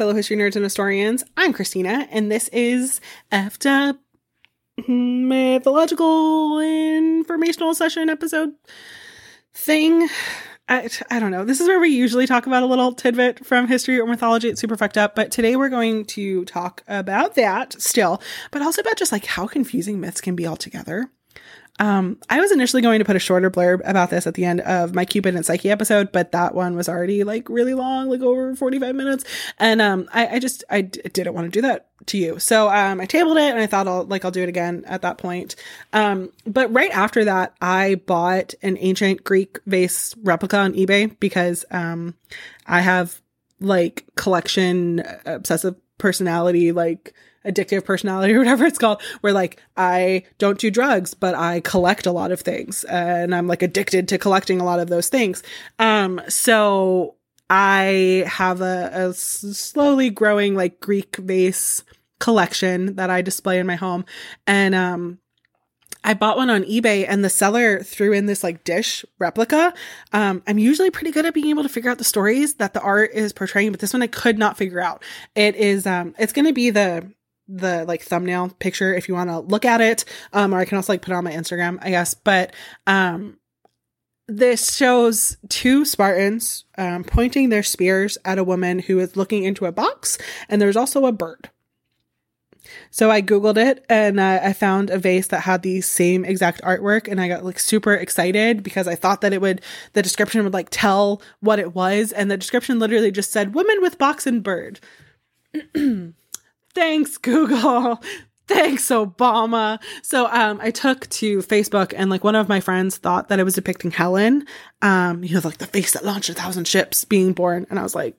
fellow history nerds and historians. I'm Christina, and this is up mythological informational session episode thing. I, I don't know. This is where we usually talk about a little tidbit from history or mythology. It's super fucked up. But today we're going to talk about that still, but also about just like how confusing myths can be altogether. Um, I was initially going to put a shorter blurb about this at the end of my Cupid and Psyche episode, but that one was already like really long, like over 45 minutes. And, um, I, I just, I d- didn't want to do that to you. So, um, I tabled it and I thought I'll, like, I'll do it again at that point. Um, but right after that, I bought an ancient Greek vase replica on eBay because, um, I have like collection obsessive personality, like, addictive personality or whatever it's called, where like I don't do drugs, but I collect a lot of things and I'm like addicted to collecting a lot of those things. Um, so I have a, a slowly growing like Greek vase collection that I display in my home. And, um, I bought one on eBay and the seller threw in this like dish replica. Um, I'm usually pretty good at being able to figure out the stories that the art is portraying, but this one I could not figure out. It is, um, it's going to be the, the like thumbnail picture if you want to look at it. Um, or I can also like put on my Instagram, I guess. But um, this shows two Spartans um, pointing their spears at a woman who is looking into a box, and there's also a bird. So I googled it and uh, I found a vase that had the same exact artwork, and I got like super excited because I thought that it would the description would like tell what it was, and the description literally just said "woman with box and bird." thanks Google. Thanks, Obama. So um, I took to Facebook, and like one of my friends thought that it was depicting Helen, um, you know, like the face that launched a thousand ships being born, and I was like,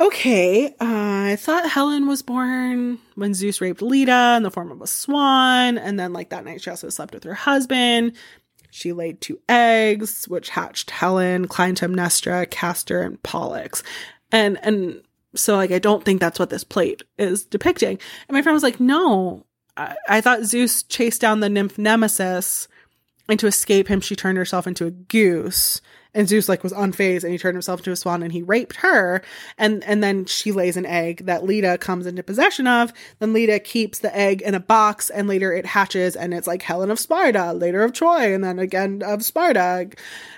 okay, uh, I thought Helen was born when Zeus raped Leda in the form of a swan, and then like that night she also slept with her husband. She laid two eggs, which hatched Helen, Clytemnestra, Castor, and Pollux. And and so like I don't think that's what this plate is depicting. And my friend was like, no, I, I thought Zeus chased down the nymph Nemesis, and to escape him, she turned herself into a goose. And Zeus like was unfazed and he turned himself into a swan and he raped her. And and then she lays an egg that Leda comes into possession of. Then Leda keeps the egg in a box and later it hatches and it's like Helen of Sparta, later of Troy, and then again of Sparta.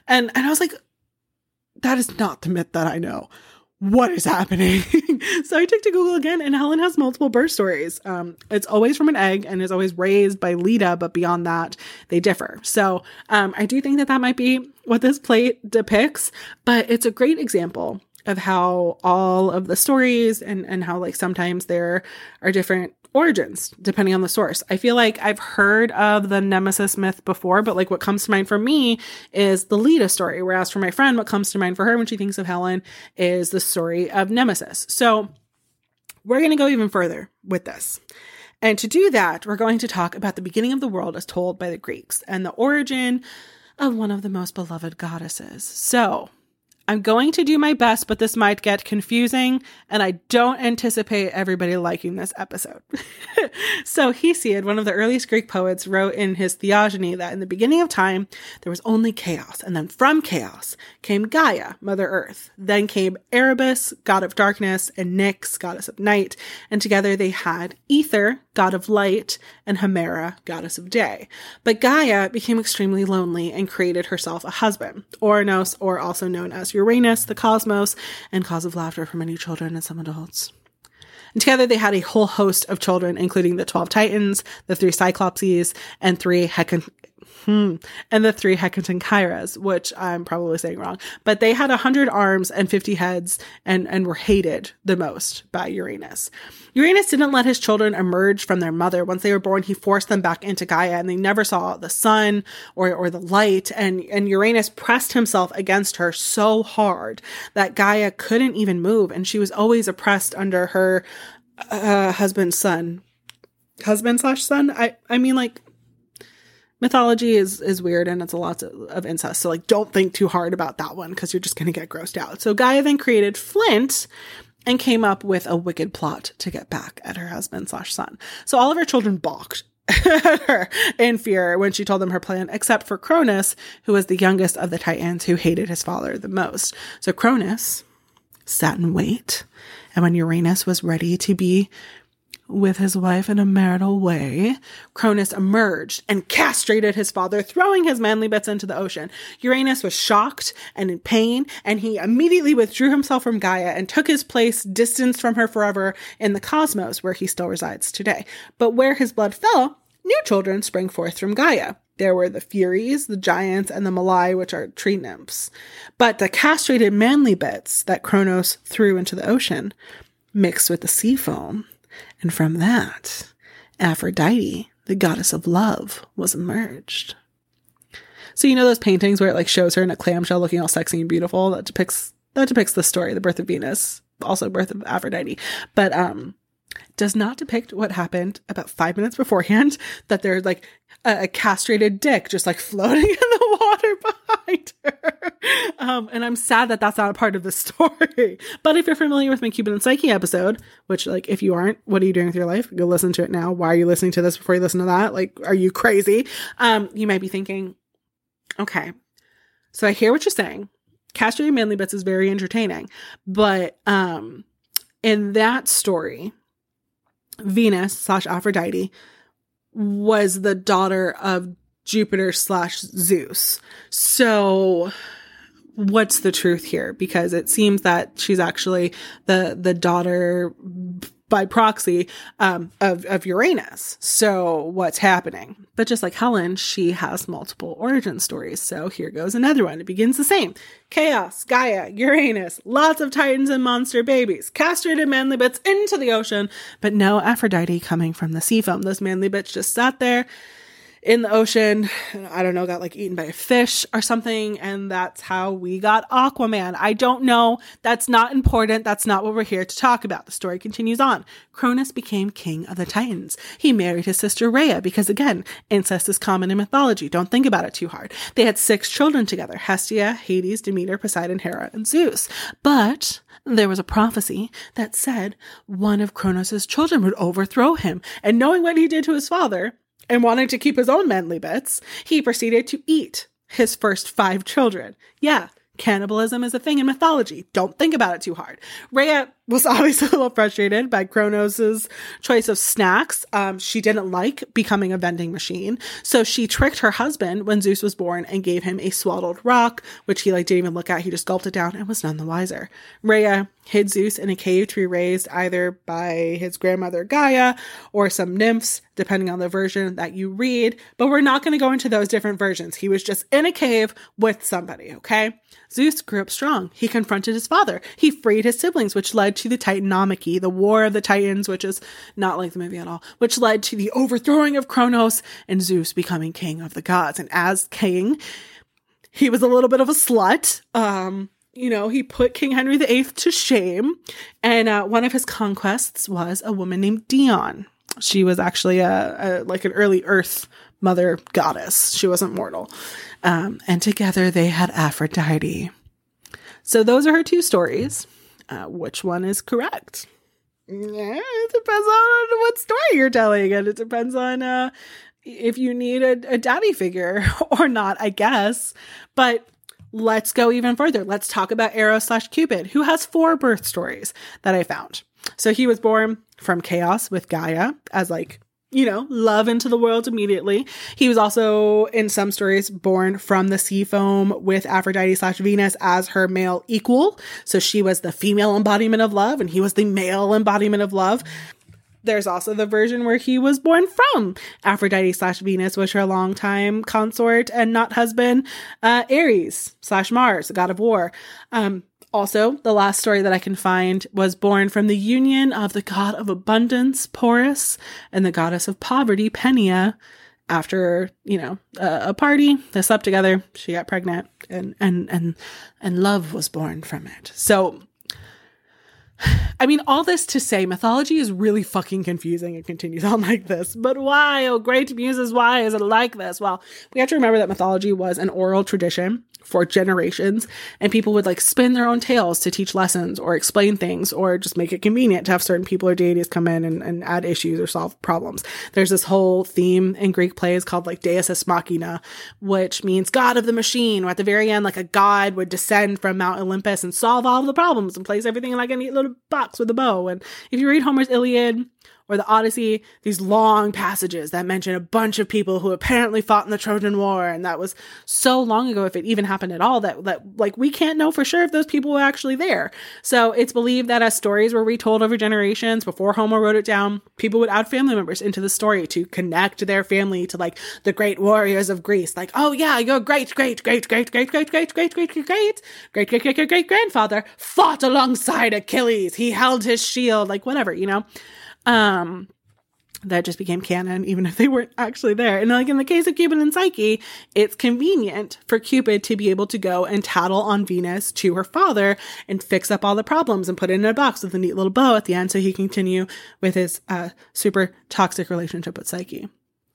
And and I was like, that is not the myth that I know what is happening? so I took to Google again, and Helen has multiple birth stories. Um, it's always from an egg and is always raised by Leda, but beyond that, they differ. So um, I do think that that might be what this plate depicts, but it's a great example of how all of the stories and and how like sometimes there are different origins depending on the source. I feel like I've heard of the Nemesis myth before, but like what comes to mind for me is the Leda story, whereas for my friend, what comes to mind for her when she thinks of Helen is the story of Nemesis. So we're going to go even further with this. And to do that, we're going to talk about the beginning of the world as told by the Greeks and the origin of one of the most beloved goddesses. So, I'm going to do my best, but this might get confusing, and I don't anticipate everybody liking this episode. so, Hesiod, one of the earliest Greek poets, wrote in his Theogony that in the beginning of time, there was only chaos, and then from chaos came Gaia, Mother Earth. Then came Erebus, god of darkness, and Nyx, goddess of night, and together they had Ether, god of light, and Hemera, goddess of day. But Gaia became extremely lonely and created herself a husband, Ouranos, or also known as Uranus, the cosmos, and cause of laughter for many children and some adults. And together they had a whole host of children, including the 12 Titans, the three Cyclopses, and three Hecate, Hmm. And the three Hecatonchires, which I'm probably saying wrong, but they had 100 arms and 50 heads and, and were hated the most by Uranus. Uranus didn't let his children emerge from their mother. Once they were born, he forced them back into Gaia and they never saw the sun or, or the light. And, and Uranus pressed himself against her so hard that Gaia couldn't even move. And she was always oppressed under her uh, husband's son. Husband slash son? I, I mean, like, mythology is is weird and it's a lot of, of incest. So like don't think too hard about that one because you're just going to get grossed out. So Gaia then created Flint and came up with a wicked plot to get back at her husband slash son. So all of her children balked at her in fear when she told them her plan, except for Cronus, who was the youngest of the Titans who hated his father the most. So Cronus sat in wait. And when Uranus was ready to be with his wife in a marital way, Cronus emerged and castrated his father, throwing his manly bits into the ocean. Uranus was shocked and in pain, and he immediately withdrew himself from Gaia and took his place, distanced from her forever, in the cosmos, where he still resides today. But where his blood fell, new children sprang forth from Gaia. There were the Furies, the Giants, and the Malai, which are tree nymphs. But the castrated manly bits that Kronos threw into the ocean mixed with the sea foam and from that, Aphrodite, the goddess of love, was emerged. So you know those paintings where it like shows her in a clamshell looking all sexy and beautiful that depicts that depicts the story, the birth of Venus, also birth of Aphrodite. But um does not depict what happened about five minutes beforehand that there's like a, a, castrated dick just like floating in the water behind her. Um, and I'm sad that that's not a part of the story. But if you're familiar with my Cupid and Psyche episode, which like if you aren't, what are you doing with your life? Go listen to it now. Why are you listening to this before you listen to that? Like, are you crazy? Um, you might be thinking, okay, so I hear what you're saying. Castrated manly bits is very entertaining, but um, in that story, Venus slash Aphrodite was the daughter of Jupiter slash Zeus. So what's the truth here? Because it seems that she's actually the the daughter by proxy um, of, of Uranus. So, what's happening? But just like Helen, she has multiple origin stories. So, here goes another one. It begins the same Chaos, Gaia, Uranus, lots of titans and monster babies, castrated manly bits into the ocean, but no Aphrodite coming from the sea foam. Those manly bits just sat there in the ocean. I don't know, got like eaten by a fish or something. And that's how we got Aquaman. I don't know. That's not important. That's not what we're here to talk about. The story continues on. Cronus became king of the Titans. He married his sister Rhea because, again, incest is common in mythology. Don't think about it too hard. They had six children together Hestia, Hades, Demeter, Poseidon, Hera, and Zeus. But there was a prophecy that said one of Kronos' children would overthrow him. And knowing what he did to his father, and wanting to keep his own manly bits, he proceeded to eat his first five children. Yeah, cannibalism is a thing in mythology. Don't think about it too hard. Rhea was obviously a little frustrated by Kronos's choice of snacks. Um, she didn't like becoming a vending machine, so she tricked her husband when Zeus was born and gave him a swaddled rock, which he like didn't even look at. He just gulped it down and was none the wiser. Rhea hid Zeus in a cave to be raised either by his grandmother Gaia or some nymphs, depending on the version that you read. But we're not going to go into those different versions. He was just in a cave with somebody. Okay. Zeus grew up strong. He confronted his father. He freed his siblings, which led to the Titanomachy, the War of the Titans, which is not like the movie at all, which led to the overthrowing of Kronos and Zeus becoming king of the gods. And as king, he was a little bit of a slut. Um, you know, he put King Henry VIII to shame. And uh, one of his conquests was a woman named Dione. She was actually a, a like an early Earth mother goddess. She wasn't mortal. Um, and together they had Aphrodite. So those are her two stories. Uh, which one is correct? Yeah, it depends on what story you're telling, and it depends on uh, if you need a, a daddy figure or not, I guess. But let's go even further. Let's talk about Eros slash Cupid, who has four birth stories that I found. So he was born from chaos with Gaia as like you know, love into the world immediately. He was also, in some stories, born from the sea foam with Aphrodite slash Venus as her male equal. So she was the female embodiment of love and he was the male embodiment of love. There's also the version where he was born from Aphrodite slash Venus, which her longtime consort and not husband, uh, Ares slash Mars, the god of war. Um, also, the last story that I can find was born from the union of the god of abundance, Porus, and the goddess of poverty, Penia. After you know a, a party, they slept together. She got pregnant, and and and and love was born from it. So I mean, all this to say, mythology is really fucking confusing. It continues on like this. But why, oh great muses, why is it like this? Well, we have to remember that mythology was an oral tradition for generations and people would like spin their own tales to teach lessons or explain things or just make it convenient to have certain people or deities come in and, and add issues or solve problems. There's this whole theme in greek plays called like deus ex machina which means god of the machine. Where at the very end like a god would descend from mount olympus and solve all the problems and place everything in like a neat little box with a bow. And if you read homer's iliad or the Odyssey, these long passages that mention a bunch of people who apparently fought in the Trojan War, and that was so long ago, if it even happened at all, that that like we can't know for sure if those people were actually there. So it's believed that as stories were retold over generations, before Homer wrote it down, people would add family members into the story to connect their family to like the great warriors of Greece. Like, oh yeah, your great, great, great, great, great, great, great, great, great, great, great, great, great, great, great, great grandfather fought alongside Achilles. He held his shield, like whatever, you know. Um, that just became canon, even if they weren't actually there. And like in the case of Cupid and Psyche, it's convenient for Cupid to be able to go and tattle on Venus to her father and fix up all the problems and put it in a box with a neat little bow at the end so he can continue with his uh, super toxic relationship with Psyche.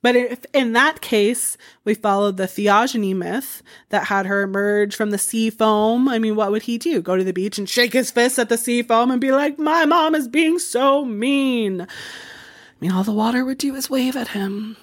But if in that case we followed the Theogony myth that had her emerge from the sea foam, I mean, what would he do? Go to the beach and shake his fist at the sea foam and be like, "My mom is being so mean." I mean, all the water would do is wave at him.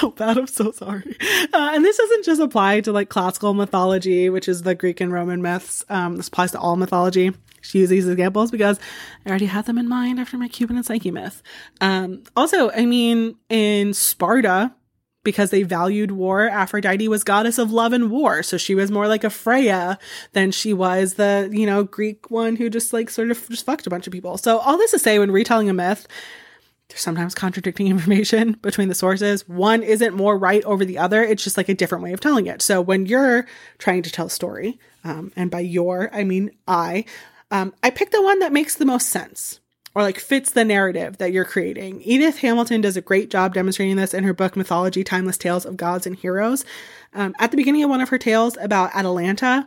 So bad. I'm so sorry. Uh, and this doesn't just apply to like classical mythology, which is the Greek and Roman myths. Um, this applies to all mythology use these examples because I already had them in mind after my Cupid and Psyche myth. Um, also, I mean, in Sparta, because they valued war, Aphrodite was goddess of love and war. So she was more like a Freya than she was the, you know, Greek one who just like sort of just fucked a bunch of people. So all this to say, when retelling a myth, there's sometimes contradicting information between the sources. One isn't more right over the other. It's just like a different way of telling it. So when you're trying to tell a story, um, and by your, I mean I, um, I picked the one that makes the most sense or like fits the narrative that you're creating. Edith Hamilton does a great job demonstrating this in her book Mythology Timeless Tales of Gods and Heroes. Um, at the beginning of one of her tales about Atalanta,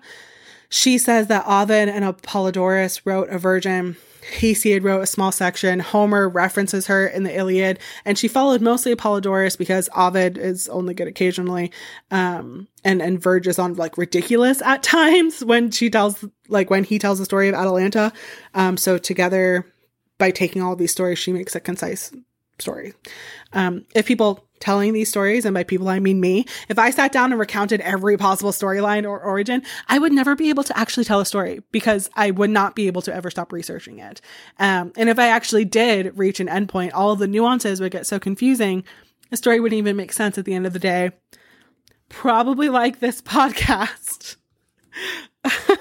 she says that Ovid and Apollodorus wrote a virgin Hesiod wrote a small section. Homer references her in the Iliad, and she followed mostly Apollodorus because Ovid is only good occasionally, um, and and verges on like ridiculous at times when she tells like when he tells the story of Atalanta. Um, so together, by taking all these stories, she makes a concise story. Um, if people telling these stories, and by people I mean me, if I sat down and recounted every possible storyline or origin, I would never be able to actually tell a story because I would not be able to ever stop researching it. Um, and if I actually did reach an endpoint, all the nuances would get so confusing, the story wouldn't even make sense at the end of the day. Probably like this podcast.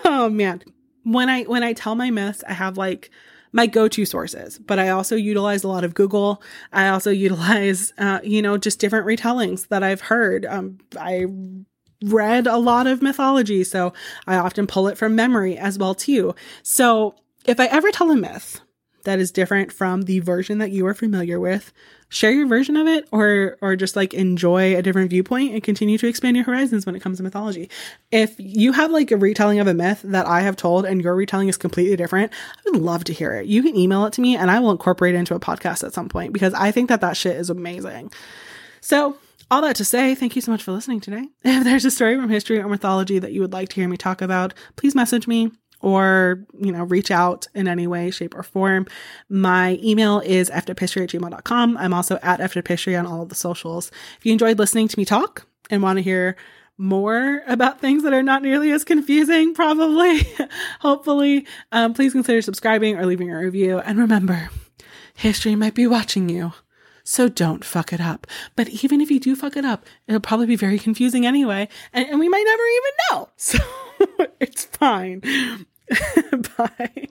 oh man. When I when I tell my myths, I have like my go-to sources, but I also utilize a lot of Google. I also utilize, uh, you know, just different retellings that I've heard. Um, I read a lot of mythology, so I often pull it from memory as well too. So if I ever tell a myth that is different from the version that you are familiar with, share your version of it or or just like enjoy a different viewpoint and continue to expand your horizons when it comes to mythology. If you have like a retelling of a myth that I have told and your retelling is completely different, I would love to hear it. You can email it to me and I will incorporate it into a podcast at some point because I think that that shit is amazing. So, all that to say, thank you so much for listening today. If there's a story from history or mythology that you would like to hear me talk about, please message me or, you know, reach out in any way, shape, or form. My email is ftuphistory at gmail.com. I'm also at ftuphistory on all of the socials. If you enjoyed listening to me talk and want to hear more about things that are not nearly as confusing, probably, hopefully, um, please consider subscribing or leaving a review. And remember, history might be watching you. So don't fuck it up. But even if you do fuck it up, it'll probably be very confusing anyway. And, and we might never even know. So it's fine. Bye.